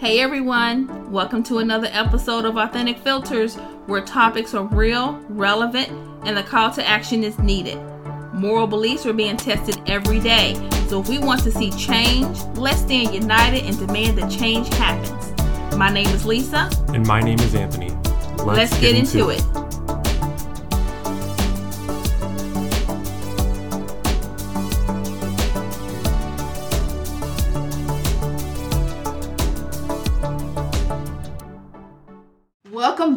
Hey everyone, welcome to another episode of Authentic Filters where topics are real, relevant, and the call to action is needed. Moral beliefs are being tested every day, so if we want to see change, let's stand united and demand that change happens. My name is Lisa. And my name is Anthony. Let's, get, into it. Welcome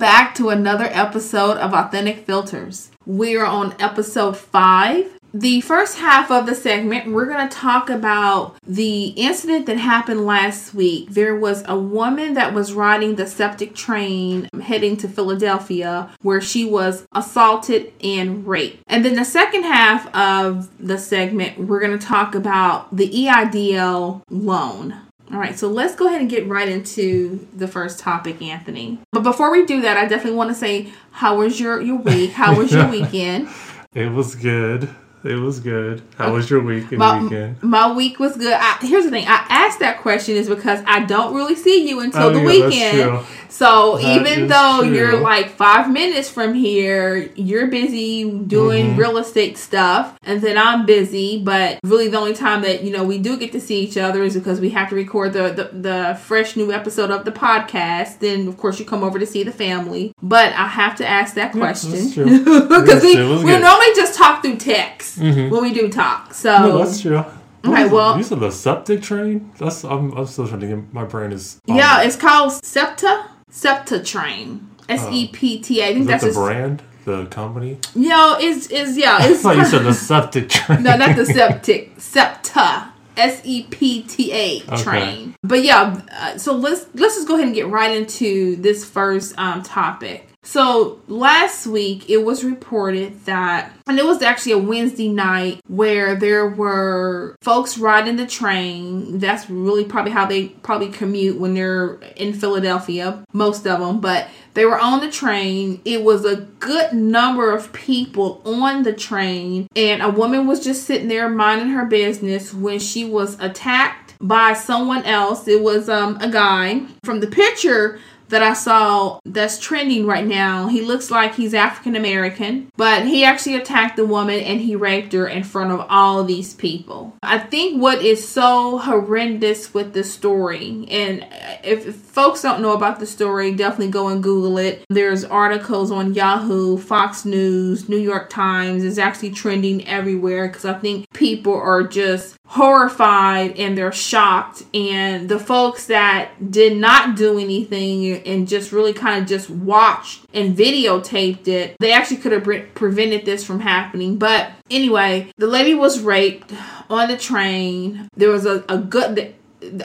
back to another episode of Authentic Filters. We are on episode five. The first half of the segment, we're going to talk about the incident that happened last week. There was a woman that was riding the septic train heading to Philadelphia where she was assaulted and raped. And then the second half of the segment, we're going to talk about the EIDL loan. All right, so let's go ahead and get right into the first topic, Anthony. But before we do that, I definitely want to say, how was your your week? How was your weekend? It was good. It was good. How was your week and my, weekend? My week was good. I, here's the thing. I asked that question is because I don't really see you until Oh, the yeah, weekend. So That even though true. you're like five minutes from here, you're busy doing Mm-hmm. real estate stuff, and then I'm busy. But really, the only time that you know we do get to see each other is because we have to record the the, the fresh new episode of the podcast. Then of course you come over to see the family. But I have to ask that question that's true. because we we normally just talk through text when we do talk. So No, that's true. Okay, well- you said the septic train. That's I'm, I'm still trying to get my brain is. on Yeah, it's called SEPTA. SEPTA Train. S E P T A. I think that's the brand, the company? Yo, it's is yeah, I it's thought you said the septic train. no, not the septic. SEPTA. S E P T A train. But yeah, uh, so let's let's just go ahead and get right into this first um, topic. So last week it was reported that, and it was actually a Wednesday night where there were folks riding the train. That's really probably how they probably commute when they're in Philadelphia, most of them. But they were on the train. It was a good number of people on the train, and a woman was just sitting there minding her business when she was attacked by someone else. It was um, a guy. From the picture that I saw that's trending right now, he looks like he's African American, but he actually attacked the woman and he raped her in front of all these people. I think what is so horrendous with the story, and if, if folks don't know about the story, definitely go and Google it. There's articles on Yahoo, Fox News, New York Times. It's actually trending everywhere because I think people are just horrified and they're shocked. And the folks that did not do anything and just really kind of just watched and videotaped it, they actually could have pre- prevented this from happening. But anyway, the lady was raped on the train. There was a, a good,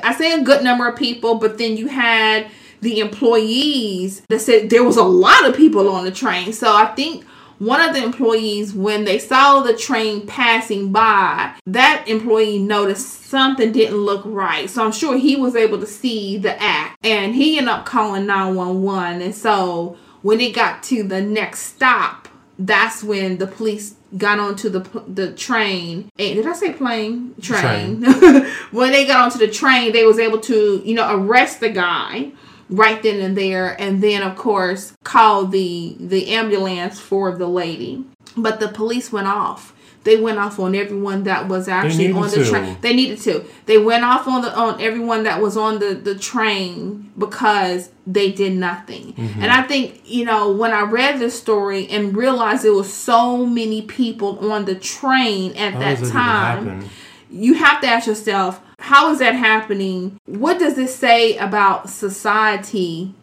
I say a good number of people, but then you had the employees that said there was a lot of people on the train. So I think one of the employees, when they saw the train passing by, that employee noticed something didn't look right. So I'm sure he was able to see the act and he ended up calling 911. And so when it got to the next stop, that's when the police got onto the the train. And did I say plane? Train. when they got onto the train, they was able to, you know, arrest the guy right then and there and then of course call the the ambulance for the lady. But the police went off. They went off on everyone that was actually on the train. They needed to. They went off on the on everyone that was on the the train because they did nothing. Mm-hmm. and i think you know when i read this story and realized there was so many people on the train at How that does it even time you have to ask yourself how is that happening? What does this say about society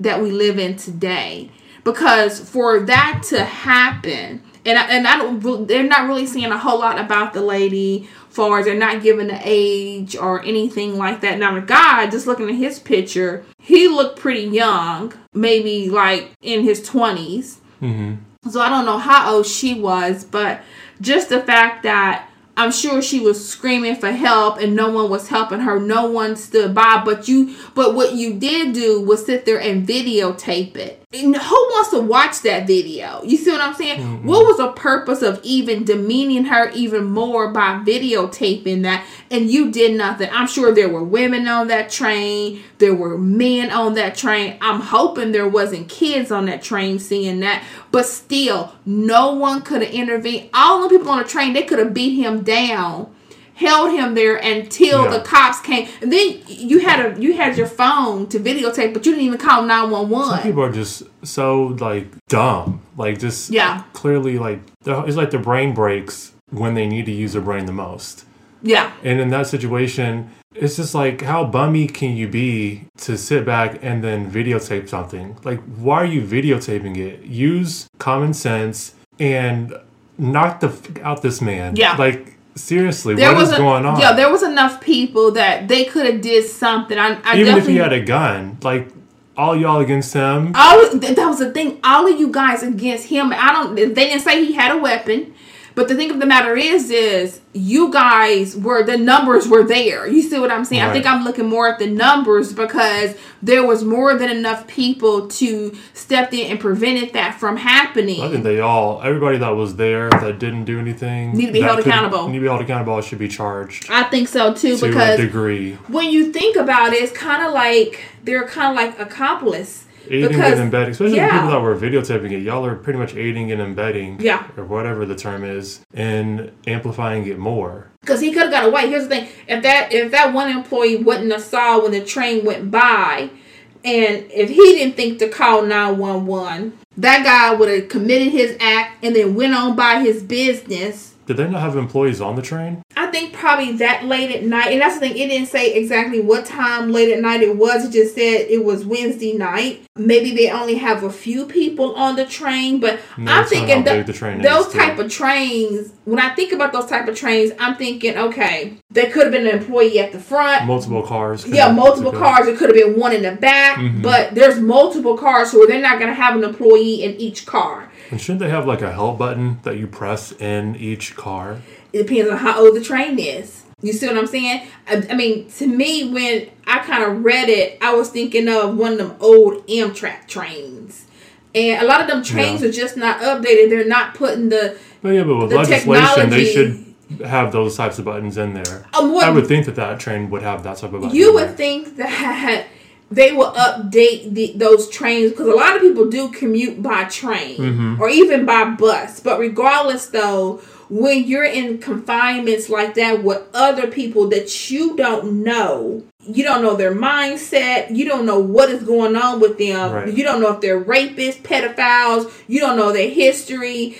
that we live in today? Because for that to happen and I, and I don't they're not really saying a whole lot about the lady far as they're not giving the age or anything like that. Now the guy just looking at his picture he looked pretty young maybe like in his 20s mm-hmm. so I don't know how old she was, but just the fact that I'm sure she was screaming for help and no one was helping her. No one stood by, but you but what you did do was sit there and videotape it. And who wants to watch that video? You see what I'm saying? Mm-hmm. What was the purpose of even demeaning her even more by videotaping that? And you did nothing. I'm sure there were women on that train. There were men on that train. I'm hoping there wasn't kids on that train seeing that. But still, no one could have intervened. All the people on the train, they could have beat him down held him there until Yeah. the cops came. And then you had a you had your phone to videotape, but you didn't even call nine one one. Some people are just so like dumb, like just Yeah. clearly like it's like their brain breaks when they need to use their brain the most. Yeah, And in that situation, it's just like how bummy can you be to sit back and then videotape something? Like why are you videotaping it? Use common sense and knock the f- out this man. Yeah. Like seriously, there what was is a- going on? Yeah, there was enough people that they could have did something. I, I Even if he had a gun, like all y'all against him. all that was the thing. All of you guys against him. I don't. They didn't say he had a weapon. But the thing of the matter is, is you guys were the numbers were there. You see what I'm saying? I think I'm looking more at the numbers because there was more than enough people to step in and prevented that from happening. I think they all, everybody that was there that didn't do anything, Need to be held accountable. Need to be held accountable. Should be charged I think so too to because a degree. when you think about it, it's kind of like they're kind of like accomplice. Aiding because and embedding, especially yeah. the people that were videotaping it. Y'all are pretty much aiding and embedding, Yeah. or whatever the term is, and amplifying it more. Because he could have got away. Here's the thing: if that if that one employee wouldn't have saw when the train went by, and if he didn't think to call nine one one, that guy would have committed his act and then went on by his business. Did they not have employees on the train? I think probably that late at night, and that's the thing. It didn't say exactly what time late at night it was. It just said it was Wednesday night. Maybe they only have a few people on the train, but No, I'm thinking how th- big the train those is, too. type of trains. When I think about those type of trains, I'm thinking, okay, there could have been an employee at the front. Multiple cars. Yeah, multiple cars. It could have been one in the back, Mm-hmm. but there's multiple cars, so they're not going to have an employee in each car. And shouldn't they have like a help button that you press in each car? It depends on how old the train is. You see what I'm saying? I, I mean, to me, when I kind of read it, I was thinking of one of them old Amtrak trains. And a lot of them trains Yeah. are just not updated. They're not putting the. But yeah, but with The legislation, they should have those types of buttons in there. Um, what- I would think that that train would have that type of button. You would think that they will update the, those trains because a lot of people do commute by train Mm-hmm. or even by bus. But regardless, though, when you're in confinements like that with other people that you don't know, you don't know their mindset, you don't know what is going on with them, Right. you don't know if they're rapists, pedophiles, you don't know their history.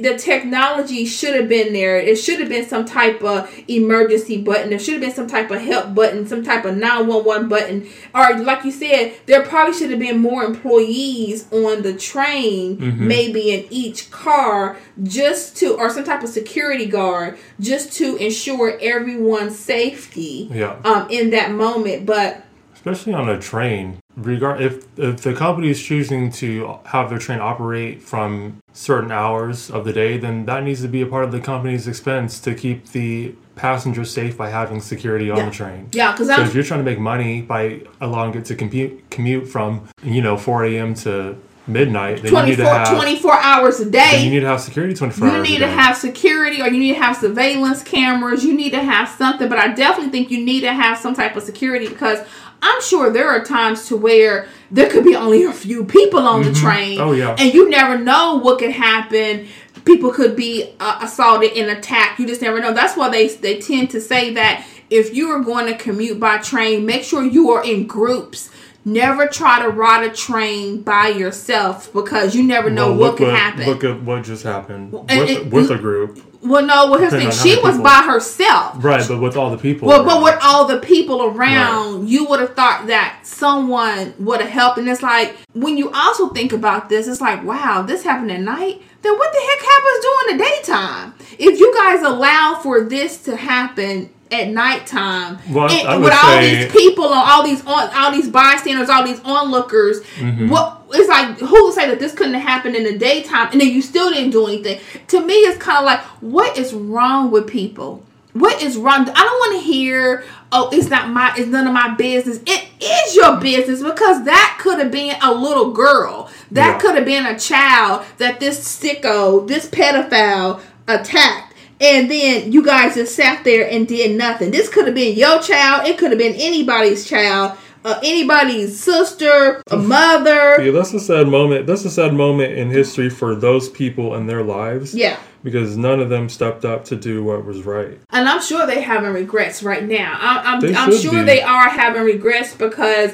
The technology should have been there. It should have been some type of emergency button. There should have been some type of help button, some type of 911 button. Or, like you said, there probably should have been more employees on the train, maybe in each car, just to, or some type of security guard, just to ensure everyone's safety Yeah. um, in that moment. But especially on a train regard if if the company is choosing to have their train operate from certain hours of the day then that needs to be a part of the company's expense to keep the passengers safe by having security on Yeah. the train yeah, because so if you're trying to make money by allowing it to commute commute from you know 4 a.m to midnight then you need 24, to have 24 hours a day. you need to have security 24 You hours need a to have security or you need to have surveillance cameras. You need to have something, but I definitely think you need to have some type of security because I'm sure there are times to where there could be only a few people on the train. Oh, yeah. And you never know what could happen. People could be uh, assaulted and attacked. You just never know. That's why they they tend to say that if you are going to commute by train, make sure you are in groups. Never try to ride a train by yourself because you never know Well, what could happen. Look at what just happened with, it- with a group. Well, no. Well, here's the thing. Depending on how She was people. by herself. Right, but with all the people. Well, but with all the people around, you would have thought that someone would have helped. And it's like when you also think about this, it's like, wow, this happened at night. Then what the heck happens during the daytime? If you guys allow for this to happen at nighttime, Well, and- I and would with all these people and all these on all these bystanders, all these onlookers, Mm-hmm. what it's like who would say that this couldn't have happened in the daytime and then you still didn't do anything? To me, it's kind of like what is wrong with people? What is wrong? I don't want to hear, oh, it's not my, it's none of my business. It is your business because that could have been a little girl. That Yeah. could have been a child that this sicko, this pedophile attacked. And then you guys just sat there and did nothing. This could have been your child. It could have been anybody's child, uh, anybody's sister, a mother. Yeah, that's a sad moment. That's a sad moment in history for those people and their lives. Yeah. Because none of them stepped up to do what was right. And I'm sure they having regrets right now. I, I'm sure be. they are having regrets because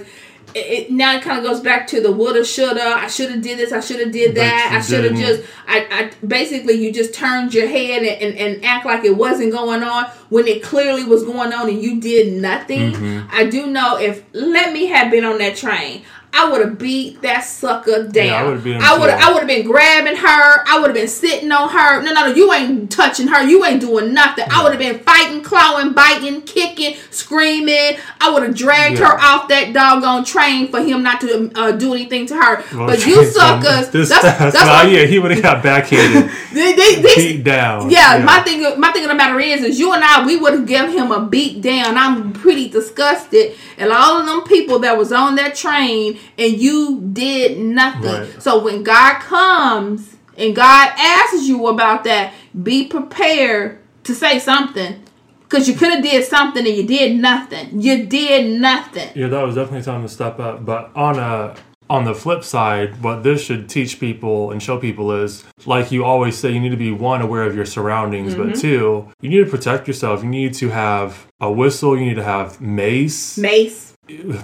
it, it now it kind of goes back to the woulda, shoulda. I should have did this. I should have did that. I should have just. I, I basically you just turned your head and, and, and act like it wasn't going on when it clearly was going on and you did nothing. Mm-hmm. I do know if let me have been on that train. I would have beat that sucker down. Yeah, I would've beat I would. I would have been grabbing her. I would have been sitting on her. No, no, no. You ain't touching her. You ain't doing nothing. I would have been fighting, clawing, biting, kicking, screaming. I would have dragged Yeah. her off that doggone train for him not to uh, do anything to her. Well, but you suckers, This, that's, that's, that's why, yeah, he would have got backhanded, they, they, they, beat down. yeah, my thing, my thing of the matter is, is you and I, we would have given him a beat down. I'm pretty disgusted, and all of them people that was on that train, and you did nothing. Right. So when God comes and God asks you about that, be prepared to say something, because you could have did something and you did nothing. You did nothing. Yeah, that was definitely time to step up. But on a on the flip side, what this should teach people and show people is, like you always say, you need to be one aware of your surroundings, Mm-hmm. but two, you need to protect yourself. You need to have a whistle. You need to have mace. Mace.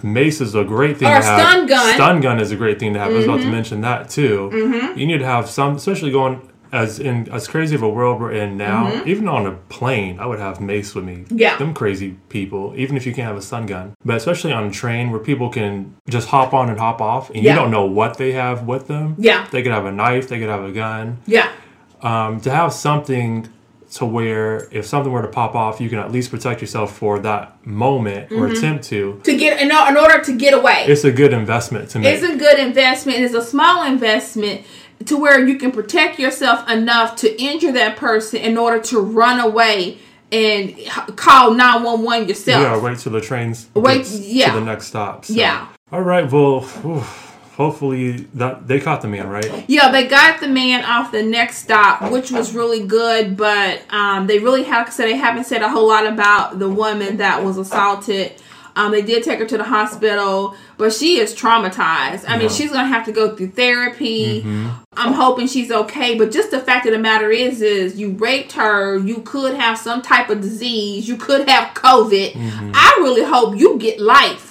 Mace is a great thing Or to a have. stun gun. Mm-hmm. Stun gun is a great thing to have. I was about to mention that too. You need to have some, especially going as in as crazy of a world we're in now. Even on a plane, I would have mace with me. Mm-hmm. Yeah. them crazy people. Even if you can't have a stun gun, but especially on a train where people can just hop on and hop off, and Yeah. you don't know what they have with them. Yeah. they could have a knife. They could have a gun. Yeah. Um, to have something to where if something were to pop off, you can at least protect yourself for that moment or Mm-hmm. attempt to. To get in, in order to get away. It's a good investment to make. It's a good investment. It's a small investment to where you can protect yourself enough to injure that person in order to run away and call 911 yourself. Yeah, wait till the trains Wait, yeah. to the next stop. So. Yeah. All right. Well, hopefully that they caught the man, right? Yeah, they got the man off the next stop, which was really good, but um, they really have, said, they haven't said a whole lot about the woman that was assaulted. Um, they did take her to the hospital, but she is traumatized. I mean, she's gonna have to go through therapy. I'm hoping she's okay, but just the fact of the matter is, is you raped her. You could have some type of disease. You could have COVID. I really hope you get life.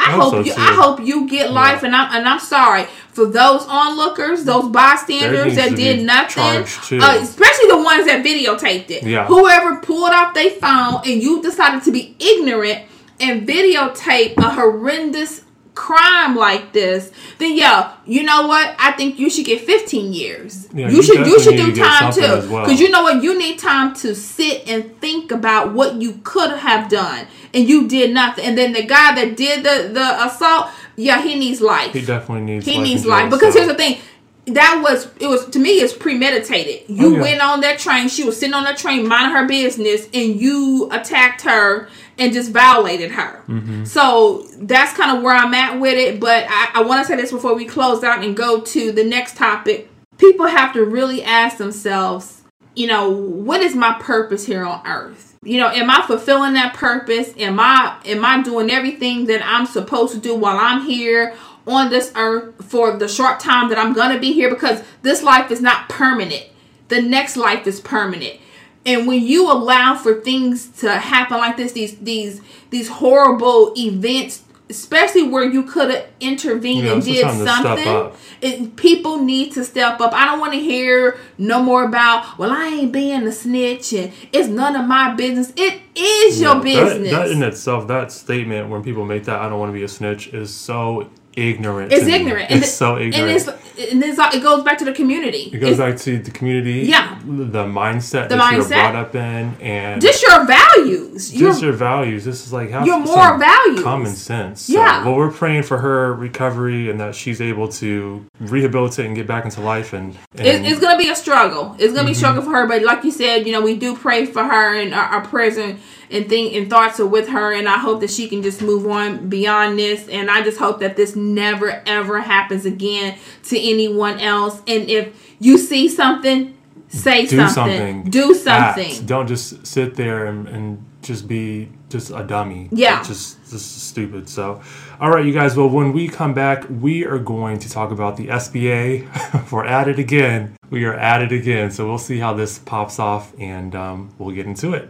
I I hope so, you. I hope you get life, and I'm and I'm sorry for those onlookers, those bystanders that did nothing, uh, especially the ones that videotaped it. Yeah. Whoever pulled off their phone and you decided to be ignorant and videotape a horrendous crime like this, then yeah, you know what? I think you should get 15 years. Yeah, you you should you should do to time too, well. because you know what? You need time to sit and think about what you could have done, and you did nothing. And then the guy that did the the assault, yeah, he needs life. He definitely needs. He life needs life because here's the thing. That was it was to me it's premeditated. You Oh, yeah. went on that train, she was sitting on that train minding her business, and you attacked her and just violated her. Mm-hmm. So that's kind of where I'm at with it. But I, I want to say this before we close out and go to the next topic. People have to really ask themselves, you know, what is my purpose here on earth? You know, am I fulfilling that purpose? Am I am I doing everything that I'm supposed to do while I'm here on this earth for the short time that I'm going to be here because this life is not permanent. The next life is permanent. And when you allow for things to happen like this, these these these horrible events, especially where you could have intervened Yeah, and did time to step something, it, people need to step up. I don't want to hear no more about, well, I ain't being a snitch and it's none of my business. It is your Yeah, that- business. That, in itself, that statement when people make that, I don't want to be a snitch, is so ignorant. It's me. ignorant. It's it- so ignorant. And it's and this it goes back to the community. It goes back to the community. Yeah. The mindset The that you're brought up in, and Just your values. Just your values. This is like have your moral values. common sense. So, Yeah. well, we're praying for her recovery and that she's able to rehabilitate and get back into life. And, and It, it's gonna be a struggle. It's gonna be a Mm-hmm. struggle for her, but like you said, you know, we do pray for her, and our, our prayers and, and think and thoughts are with her, and I hope that she can just move on beyond this. And I just hope that this never ever happens again to anyone else. And if you see something, say do something. something. Do something. Act. Don't just sit there and, and just be just a dummy. Yeah. It's just just stupid. So, all right, you guys. Well, when we come back, we are going to talk about the SBA. We're at it again. We are at it again. So we'll see how this pops off, and um, we'll get into it.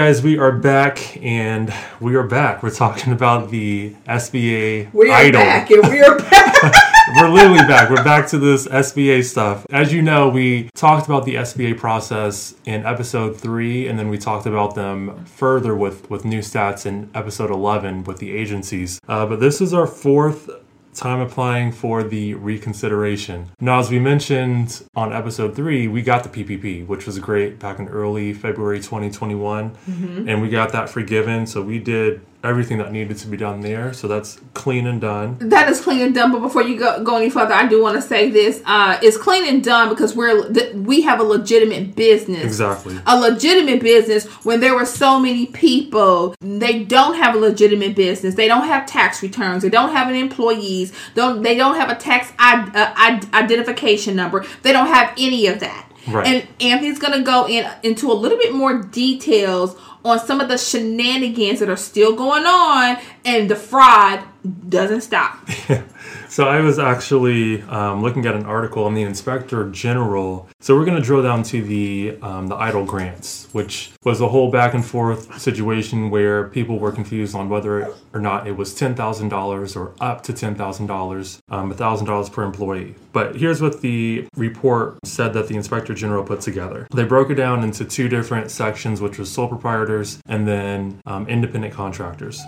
Guys, we are back, and we are back. We're talking about the SBA We are EIDL. back, and we are back. We're literally back. We're back to this SBA stuff. As you know, we talked about the SBA process in episode three, and then we talked about them further with with new stats in episode eleven with the agencies. Uh, but this is our fourth time applying for the reconsideration. Now, as we mentioned on episode three, we got the PPP, which was great back in early February 2021, mm-hmm. and we got that forgiven. So we did everything that needed to be done there. So that's clean and done. that is clean and done. But before you go, go any further, I do want to say this: uh, it's clean and done because we're th- we have a legitimate business. Exactly. A legitimate business when there were so many people, they don't have a legitimate business. They don't have tax returns. They don't have an employees. Don't they don't have a tax I- uh, I- identification number. They don't have any of that. Right. And Anthony's gonna go in into a little bit more details on some of the shenanigans that are still going on, and the fraud doesn't stop. So I was actually um, looking at an article on the Inspector General. So we're going to drill down to the um, the EIDL grants, which was a whole back and forth situation where people were confused on whether or not it was ten thousand dollars or up to ten thousand dollars, um, thousand dollars per employee. But here's what the report said that the Inspector General put together. They broke it down into two different sections, which was sole proprietors and then um, independent contractors.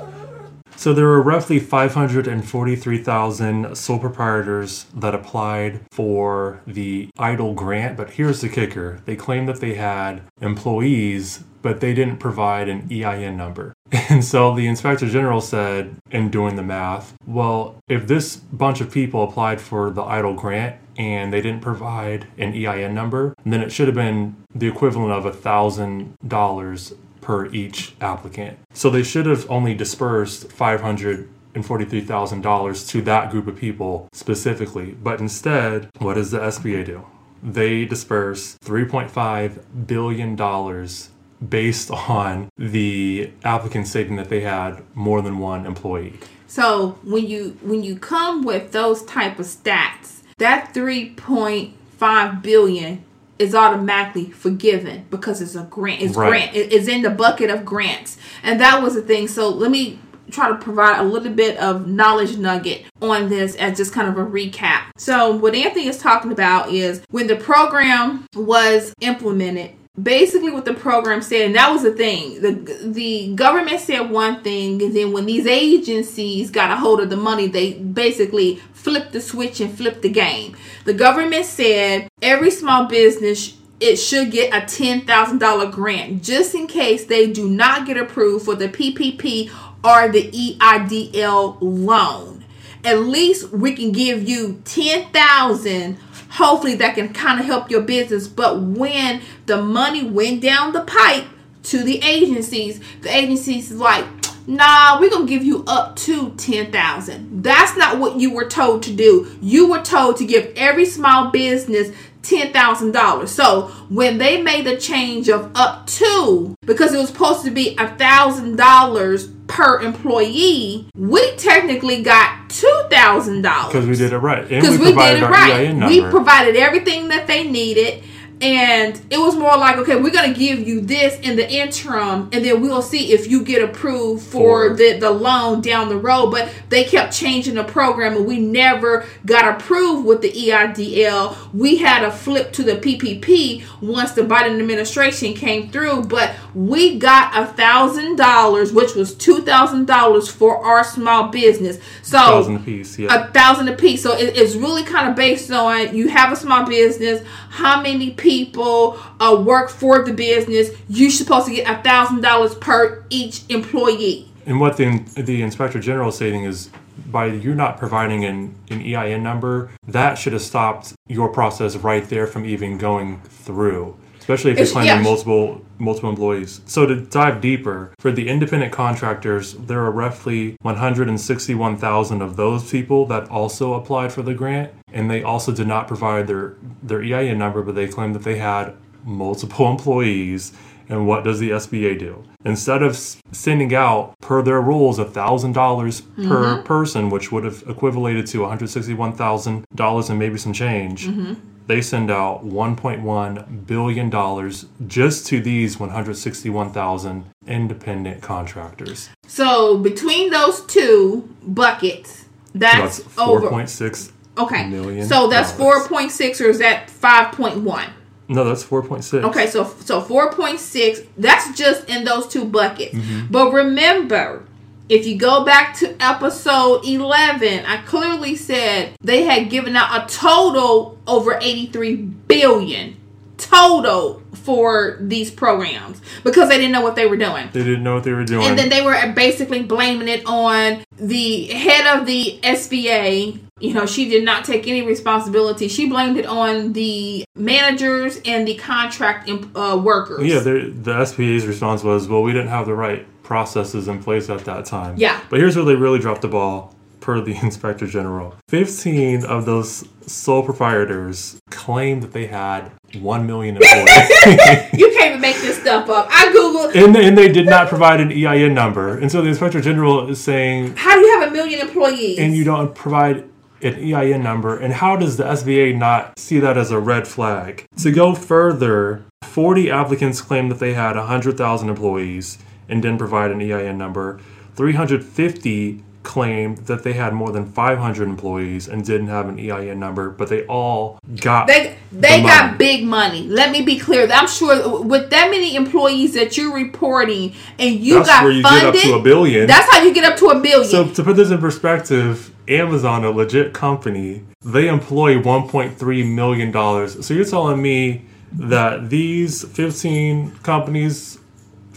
So there were roughly 543,000 sole proprietors that applied for the EIDL grant, but here's the kicker. They claimed that they had employees, but they didn't provide an EIN number. And so the inspector general said in doing the math, well, if this bunch of people applied for the EIDL grant and they didn't provide an EIN number, then it should have been the equivalent of a thousand dollars per each applicant. So they should have only dispersed five hundred and forty-three thousand dollars to that group of people specifically. But instead, what does the SBA do? They disperse three point five billion dollars based on the applicant stating that they had more than one employee. So when you when you come with those type of stats, that three point five billion is automatically forgiven because it's a grant. It's Right. grant. It's in the bucket of grants, and that was the thing. So let me try to provide a little bit of knowledge nugget on this as just kind of a recap. So what Anthony is talking about is when the program was implemented basically what the program said and that was the thing the the government said one thing and then when these agencies got a hold of the money they basically flipped the switch and flip the game. The government said every small business it should get a $10,000 grant just in case they do not get approved for the PPP or the EIDL loan. At least we can give you 10,000 hopefully that can kind of help your business. But when the money went down the pipe to the agencies the agencies like nah we're gonna give you up to 10,000 that's not what you were told to do you were told to give every small business $10,000. So when they made the change of up to, because it was supposed to be a $1,000 per employee, we technically got two thousand dollars Because we did it right. Because we, did it right. We provided everything that they needed. And it was more like, okay, we're gonna give you this in the interim, and then we'll see if you get approved for, For- the, the loan down the road. But they kept changing the program, and we never got approved with the EIDL. We had a flip to the PPP once the Biden administration came through, but we got a thousand dollars, which was two thousand dollars for our small business. So a thousand apiece. Yeah. a thousand apiece. So it, it's really kind of based on you have a small business, how many people uh, work for the business. You're supposed to get a thousand dollars per each employee. And what the the inspector general is stating is by you not providing an, an EIN number, that should have stopped your process right there from even going through. Especially if you're claiming yeah. multiple multiple employees. So to dive deeper, for the independent contractors, there are roughly 161,000 of those people that also applied for the grant, and they also did not provide their their EIN number, but they claimed that they had multiple employees. And what does the SBA do? Instead of sending out per their rules $1,000 per mm-hmm. person, which would have equivalated to $161,000 and maybe some change, mm-hmm. They send out $1.1 billion just to these 161,000 independent contractors. So between those two buckets, that's, That's over. 4.6 Okay, million so that's dollars. four point six, or is that five point one? No, that's 4.6. Okay, so so four point six. That's just in those two buckets. Mm-hmm. But remember, if you go back to episode eleven, I clearly said they had given out a total over eighty three billion total for these programs because they didn't know what they were doing. They didn't know what they were doing. And then they were basically blaming it on the head of the SBA. You know, she did not take any responsibility. She blamed it on the managers and the contract uh, workers. Yeah, the SBA's response was, well, we didn't have the right processes in place at that time. Yeah. But here's where they really dropped the ball, per the inspector general. 15 of those sole proprietors claimed that they had 1 million employees. You can't even make this stuff up. I Googled, and, and they did not provide an EIN number. And so the inspector general is saying, how do you have a million employees? and you don't provide an EIN number, and how does the SBA not see that as a red flag? To go further, 40 applicants claimed that they had 100,000 employees and didn't provide an EIN number. 350 claimed that they had more than 500 employees and didn't have an EIN number, but they all got They they the got big money. Let me be clear. I'm sure with that many employees that you're reporting and you That's got where you funded, get up to a billion. that's how you get up to a billion. So to put this in perspective, Amazon, a legit company, they employ 1.3 million dollars. So you're telling me that these 15 companies,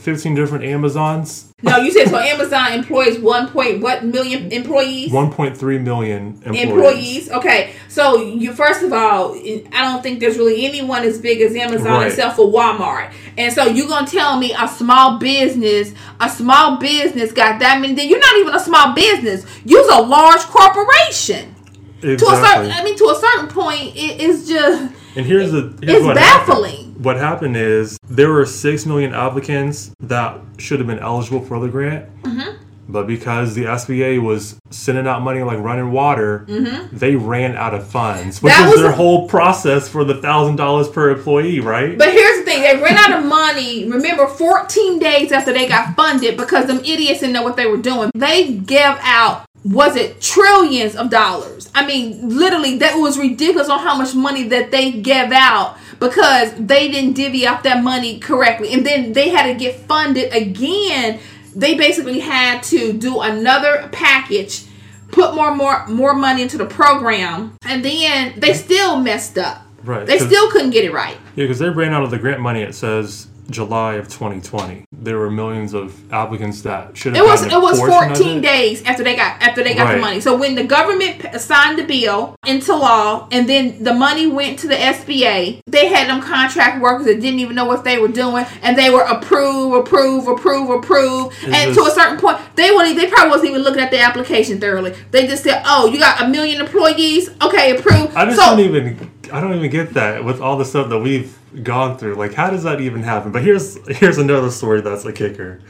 15 different Amazons, no, you said so. Amazon employs one point what million employees? 1.3 million employees. employees. Okay, so you first of all, I don't think there's really anyone as big as Amazon Right. except for Walmart. And so you're gonna tell me a small business, a small business got that many? Then you're not even a small business. You're a large corporation. To a Exactly. certain, I mean, to a certain point, it is just And here's the here's it's baffling. Happened. What happened is there were six million applicants that should have been eligible for the grant, Mm-hmm. but because the SBA was sending out money like running water, they ran out of funds, which Mm-hmm. That was was their a- whole process for the thousand dollars per employee, right? But here's the thing: they ran out of money. Remember, 14 days after they got funded, because them idiots didn't know what they were doing. They gave out was it trillions of dollars? I mean, literally, that was ridiculous on how much money that they gave out because they didn't divvy up that money correctly, and then they had to get funded again. They basically had to do another package, put more more more money into the program, and then they still messed up. Right, They still couldn't get it right. Yeah, because they ran out of the grant money. It says July of 2020. There were millions of applicants that should have. It was it was 14 it. days after they got after they got the money. So when the government signed the bill into law, and then the money went to the SBA, they had them contract workers that didn't even know what they were doing, and they were approve, approve, approve, approve, and to a certain point, they would they probably wasn't even looking at the application thoroughly. They just said, "Oh, you got a million employees, okay, approve." I just so, don't even. I don't even get that with all the stuff that we've gone through. Like, how does that even happen? But here's here's another story that's a kicker.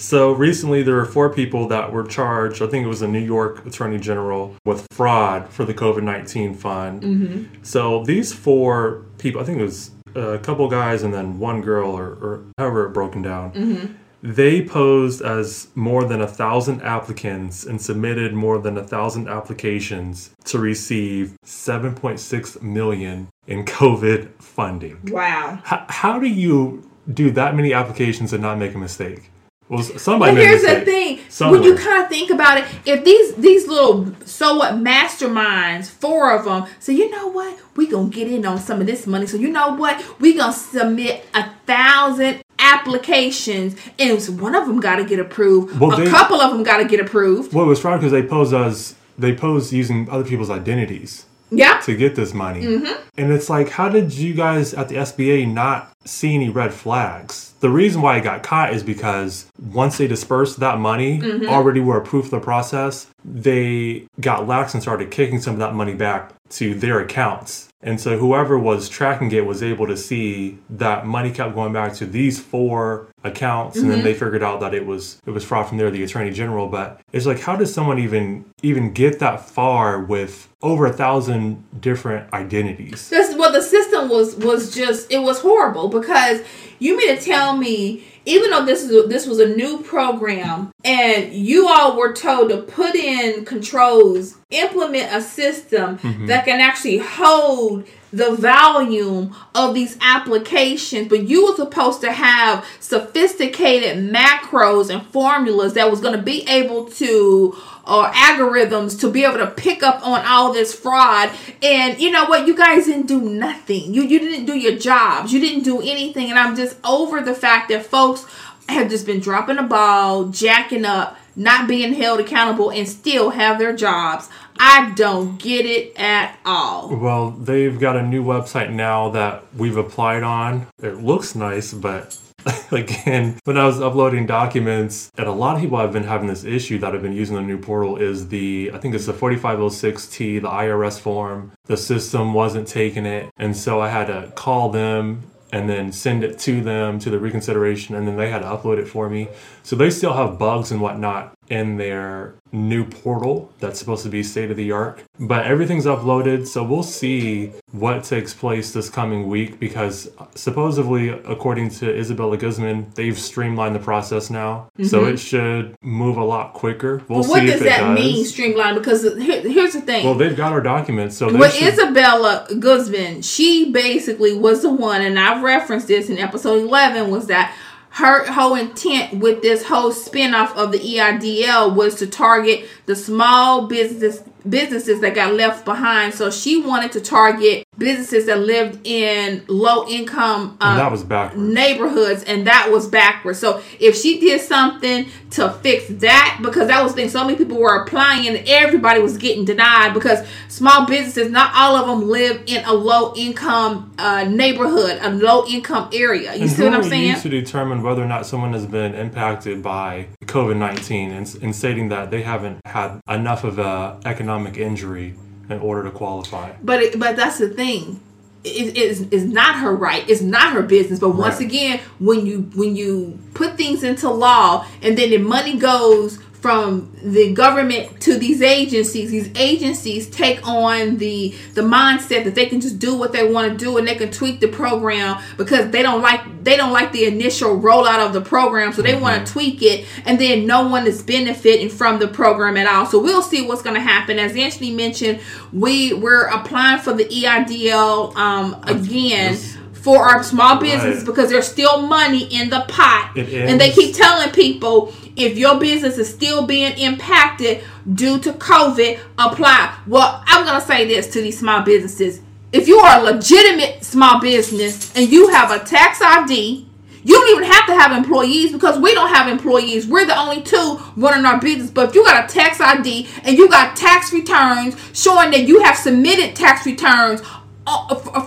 So recently, there were four people that were charged. I think it was a New York Attorney General with fraud for the COVID nineteen fund. Mm-hmm. So these four people, I think it was a couple guys and then one girl, or, or however it broken down. Mm-hmm. They posed as more than a thousand applicants and submitted more than a thousand applications to receive 7.6 million in COVID funding. Wow. How, how do you do that many applications and not make a mistake? Well, somebody. But made a here's the thing: Somewhere. when you kind of think about it, if these these little so what masterminds, four of them, so you know what, we gonna get in on some of this money. So you know what, we gonna submit a thousand applications, and one of them got to get approved. Well, a they- couple of them got to get approved. Well, it was fraud because they posed as they posed using other people's identities Yeah. to get this money. Mm-hmm. And it's like, how did you guys at the SBA not see any red flags? The reason why it got caught is because once they dispersed that money, Mm-hmm. already were approved for the process, they got lax and started kicking some of that money back to their accounts. And so whoever was tracking it was able to see that money kept going back to these four accounts and then mm-hmm. they figured out that it was it was fraud from there the attorney general. But it's like how does someone even even get that far with over a thousand different identities? That's well, the system was was just it was horrible because you mean to tell me even though this is a, this was a new program and you all were told to put in controls, implement a system mm-hmm. that can actually hold the volume of these applications, but you were supposed to have sophisticated macros and formulas that was going to be able to or algorithms to be able to pick up on all this fraud. And you know what? You guys didn't do nothing. You you didn't do your jobs. You didn't do anything. And I'm just over the fact that folks have just been dropping the ball, jacking up, not being held accountable, and still have their jobs. I don't get it at all. well they've got a new website now that we've applied on it looks nice but again. When i was uploading documents and a lot of people have been having this issue that have been using the new portal is the i think it's the 4506t the irs form. The system wasn't taking it and so i had to call them and then send it to them to the reconsideration and then they had to upload it for me. So they still have bugs and whatnot in their new portal that's supposed to be state of the art but everything's uploaded so we'll see what takes place this coming week because supposedly according to isabella guzman they've streamlined the process now. So mm-hmm. it should move a lot quicker. We'll what does that does. mean, streamline? Because here, here's the thing. well they've got our documents so Well, should- Isabella Guzman, she basically was the one, and I've referenced this in episode 11, was that her whole intent with this whole spinoff of the EIDL was to target the small business businesses that got left behind. So she wanted to target businesses that lived in low income um, that was backwards. neighborhoods and that was backwards. So if she did something to fix that because that was the thing so many people were applying and everybody was getting denied because small businesses not all of them live in a low income uh, neighborhood a low income area. You And see what i'm saying you to determine whether or not someone has been impacted by COVID 19 and, and stating that they haven't had enough of a economic injury in order to qualify? But it, but that's the thing. It is is not her right. It's not her business. But once Right. again, when you when you put things into law and then the money goes from the government to these agencies, these agencies take on the the mindset that they can just do what they want to do and they can tweak the program because they don't like they don't like the initial rollout of the program, so they want to tweak it, and then no one is benefiting from the program at all. So we'll see what's going to happen. As Anthony mentioned, we we're applying for the EIDL um, again. Yes. For our small businesses Right. because there's still money in the pot, and they keep telling people if your business is still being impacted due to COVID, apply. Well, I'm gonna say this to these small businesses: if you are a legitimate small business and you have a tax ID, you don't even have to have employees because we don't have employees. We're the only two running our business. But if you got a tax ID and you got tax returns showing that you have submitted tax returns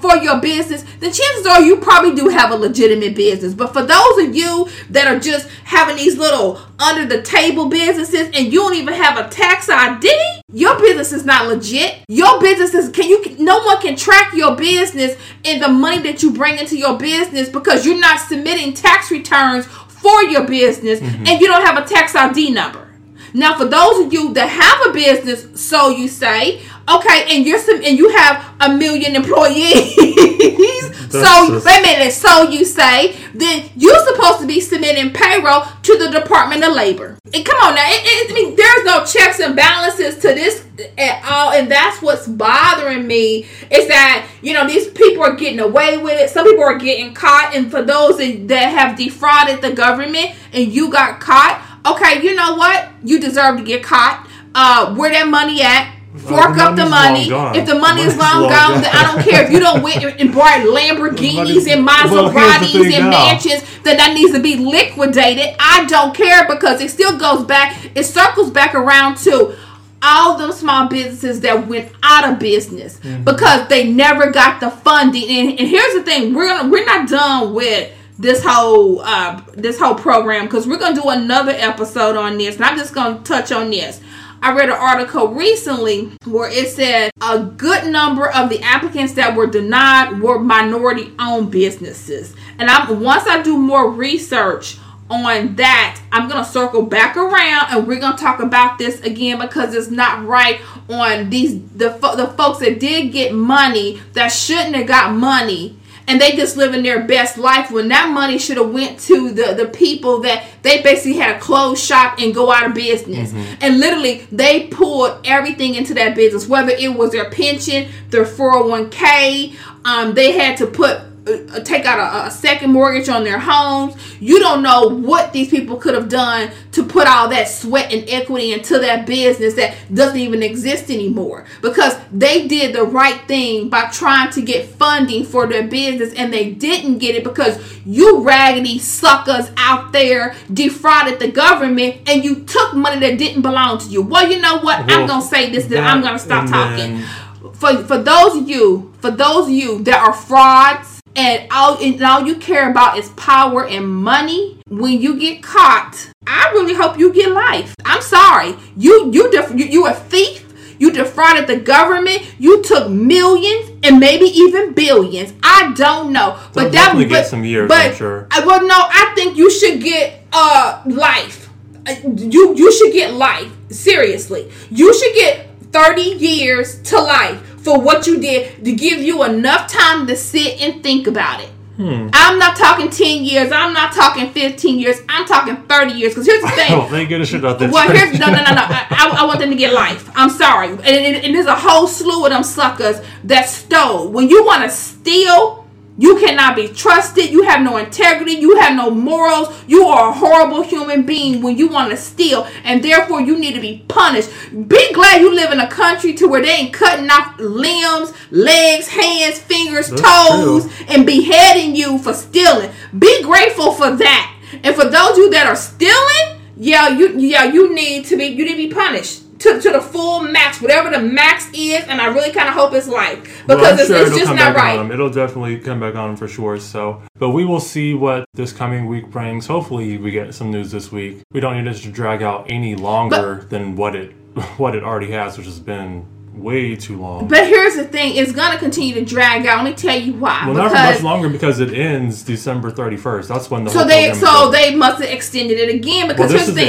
for your business, then chances are you probably do have a legitimate business. But for those of you that are just having these little under the table businesses and you don't even have a tax ID, your business is not legit. Your business is can you no one can track your business and the money that you bring into your business because you're not submitting tax returns for your business mm-hmm. and you don't have a tax ID number. Now, for those of you that have a business, so you say, okay, and you're some, and you have a million employees. so wait a minute, so you say, then you're supposed to be submitting payroll to the Department of Labor. And come on now, it, it, I mean, there's no checks and balances to this at all, and that's what's bothering me is that you know these people are getting away with it. Some people are getting caught, and for those that have defrauded the government and you got caught okay, you know what? You deserve to get caught. Uh, where that money at? Fork uh, up the money. If the money is long, long gone, then I don't care if you don't win and buy Lamborghinis and Maseratis well, and mansions Then that needs to be liquidated. I don't care because it still goes back. It circles back around to all those small businesses that went out of business mm-hmm. because they never got the funding. And, and here's the thing: we're we're not done with this whole uh, this whole program because we're gonna do another episode on this. And I'm just gonna touch on this. I read an article recently where it said a good number of the applicants that were denied were minority owned businesses. And I'm once I do more research on that, I'm gonna circle back around and we're gonna talk about this again because it's not right on these the the folks that did get money that shouldn't have got money and they just living their best life when that money should have went to the the people that they basically had a closed shop and go out of business mm-hmm. and literally they pulled everything into that business whether it was their pension their 401k um, they had to put Uh, take out a, a, second mortgage on their homes. You don't know what these people could have done to put all that sweat and equity into that business that doesn't even exist anymore because they did the right thing by trying to get funding for their business and they didn't get it because you raggedy suckers out there defrauded the government and you took money that didn't belong to you. Well, you know what? Well, I'm going to say this, then I'm going to stop talking. Then... For, for those of you, for those of you that are frauds, and all and all you care about is power and money. When you get caught i really hope you get life. I'm sorry. You you def- you, you a thief. You defrauded the government. You took millions and maybe even billions. I don't know. They'll but that but, get some years but, i'm sure. I, well no i think you should get uh life. Uh, you you should get life. Seriously. You should get 30 years to life for what you did to give you enough time to sit and think about it. Hmm. I'm not talking 10 years. I'm not talking 15 years. I'm talking 30 years. Because here's the thing. Oh, thank goodness you're not that Well, here's, no, no, no, no. I, I, want them to get life. I'm sorry. And, and, and there's a whole slew of them suckers that stole. When you want to steal, you cannot be trusted. You have no integrity. You have no morals. You are a horrible human being when you want to steal, and therefore you need to be punished. Be glad you live in a country to where they ain't cutting off limbs, legs, hands, fingers, That's toes, true. and beheading you for stealing. Be grateful for that. And for those of you that are stealing, yeah, you yeah you need to be you need to be punished to, to the full max, whatever the max is, and I really kind of hope it's like because well, it's, sure it's just not right. It'll definitely come back on for sure. So, but we will see what this coming week brings. Hopefully, we get some news this week. We don't need it to drag out any longer but, than what it what it already has, which has been way too long. But here's the thing: it's gonna continue to drag out. Let me tell you why. Well, not much longer because it ends December 31st. That's when the so they so they must have extended it again because well, this is the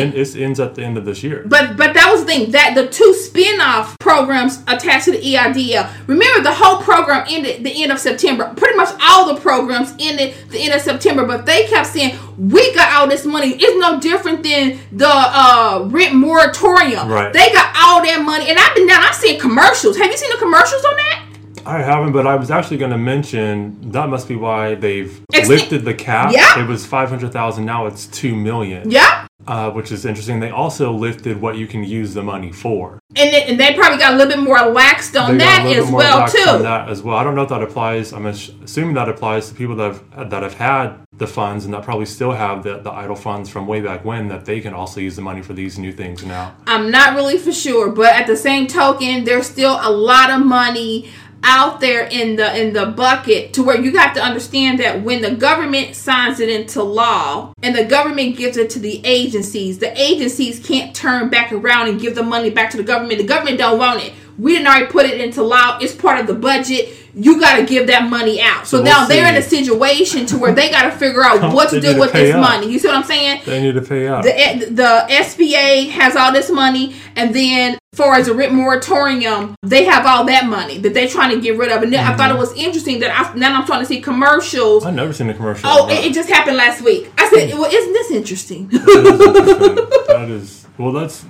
it ends at the end of this year. But but that was the thing that the two spin-off programs attached to the EIDL. Remember, the whole program ended the end of September. Pretty much all the programs ended the end of September. But they kept saying we got all this money. It's no different than the uh, rent moratorium. Right. They got all that money, and I've been down. I see commercials. Have you seen the commercials on that? I haven't, but I was actually going to mention that must be why they've lifted the cap. Yeah. It was five hundred thousand. Now it's two million. Yeah uh, which is interesting. They also lifted what you can use the money for, and they, and they probably got a little bit more laxed on they that as well too. On that as well. I don't know if that applies. I'm assuming that applies to people that have that have had the funds and that probably still have the, the EIDL funds from way back when that they can also use the money for these new things now. I'm not really for sure, but at the same token, there's still a lot of money out there in the in the bucket to where you have to understand that when the government signs it into law and the government gives it to the agencies the agencies can't turn back around and give the money back to the government. The government don't want it we didn't already put it into law it's part of the budget you got to give that money out. So, So now they're in a situation to where they got to figure out what to do to with this money. You see what I'm saying? They need to pay out. The the SBA has all this money, and then far as a written moratorium, they have all that money that they're trying to get rid of. And I Mm-hmm. thought it was interesting that I now I'm trying to see commercials. I've never seen a commercial. Oh, it, it just happened last week. I said, "Well, isn't this interesting?" That is interesting. that is well. That's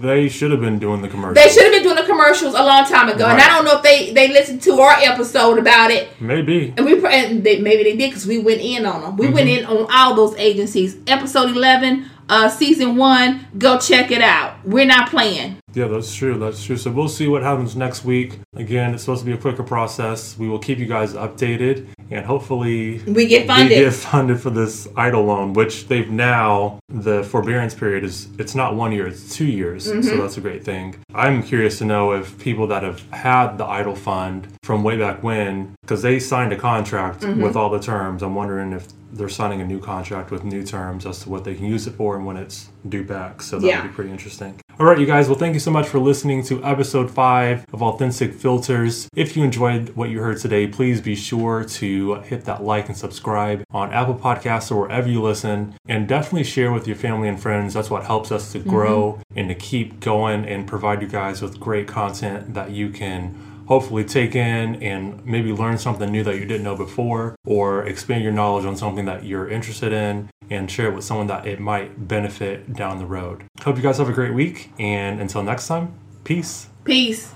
they should have been doing the commercials. They should have been doing the commercials a long time ago, and I don't know if they they listened to our episode about it. Maybe. And we and they, maybe they did because we went in on them. We went Mm-hmm. in on all those agencies. Episode eleven, uh, season one. Go check it out. We're not playing. Yeah, that's true. That's true. So we'll see what happens next week. Again, it's supposed to be a quicker process. We will keep you guys updated, and hopefully We get funded. We get funded for this EIDL loan, which they've now the forbearance period is it's not one year, it's two years. Mm-hmm. So that's a great thing. I'm curious to know if people that have had the EIDL fund from way back when, because they signed a contract Mm-hmm. with all the terms. I'm wondering if they're signing a new contract with new terms as to what they can use it for and when it's due back. So that Yeah. would be pretty interesting. All right, you guys. Well, thank you so much for listening to episode five of Authentic Filters. If you enjoyed what you heard today, please be sure to hit that like and subscribe on Apple Podcasts or wherever you listen, and definitely share with your family and friends. That's what helps us to grow mm-hmm. and to keep going and provide you guys with great content that you can hopefully take in and maybe learn something new that you didn't know before or expand your knowledge on something that you're interested in and share it with someone that it might benefit down the road. Hope you guys have a great week and until next time, peace. Peace.